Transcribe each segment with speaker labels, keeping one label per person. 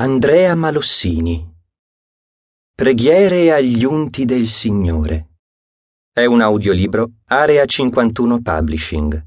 Speaker 1: Andrea Malossini. Preghiere agli unti del Signore. È un audiolibro Area 51 Publishing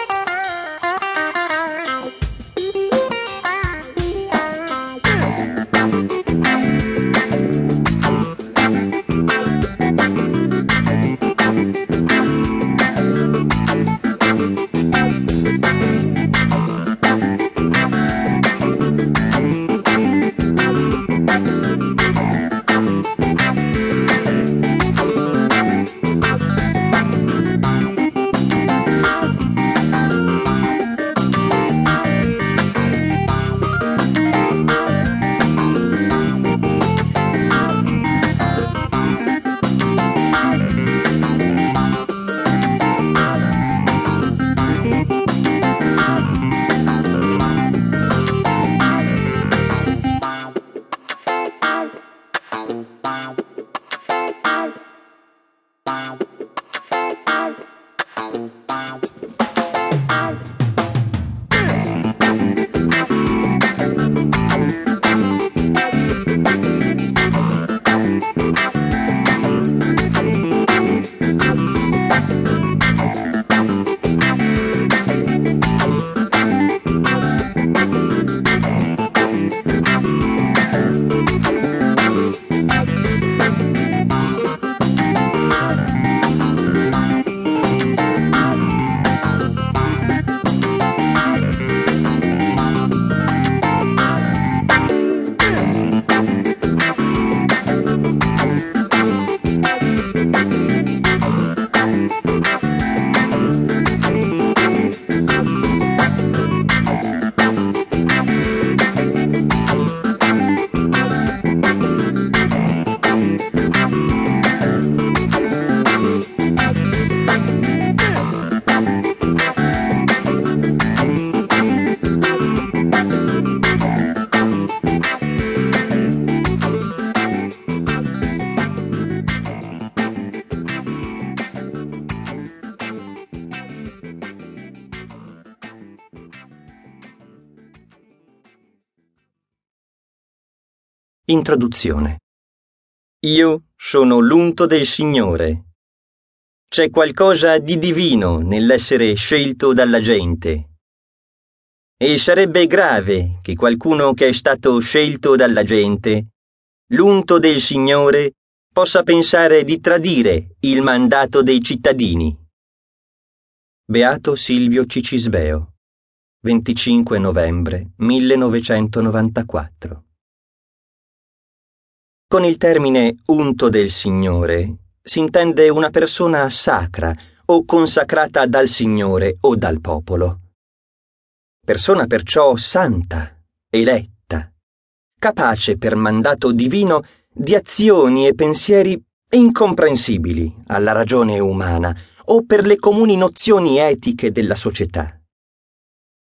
Speaker 1: Introduzione Io sono l'unto del Signore. C'è qualcosa di divino nell'essere scelto dalla gente. E sarebbe grave che qualcuno che è stato scelto dalla gente, l'unto del Signore, possa pensare di tradire il mandato dei cittadini. Beato Silvio Cicisbeo 25 novembre 1994 con il termine unto del Signore si intende una persona sacra o consacrata dal Signore o dal popolo. Persona perciò santa, eletta, capace per mandato divino di azioni e pensieri incomprensibili alla ragione umana o per le comuni nozioni etiche della società.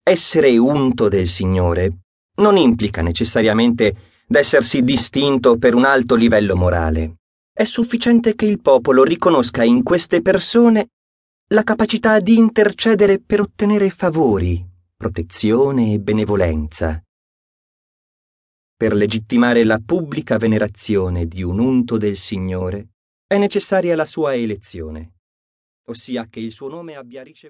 Speaker 1: Essere unto del Signore non implica necessariamente d'essersi distinto per un alto livello morale. È sufficiente che il popolo riconosca in queste persone la capacità di intercedere per ottenere favori, protezione e benevolenza. Per legittimare la pubblica venerazione di un unto del Signore è necessaria la sua elezione, ossia che il suo nome abbia ricevuto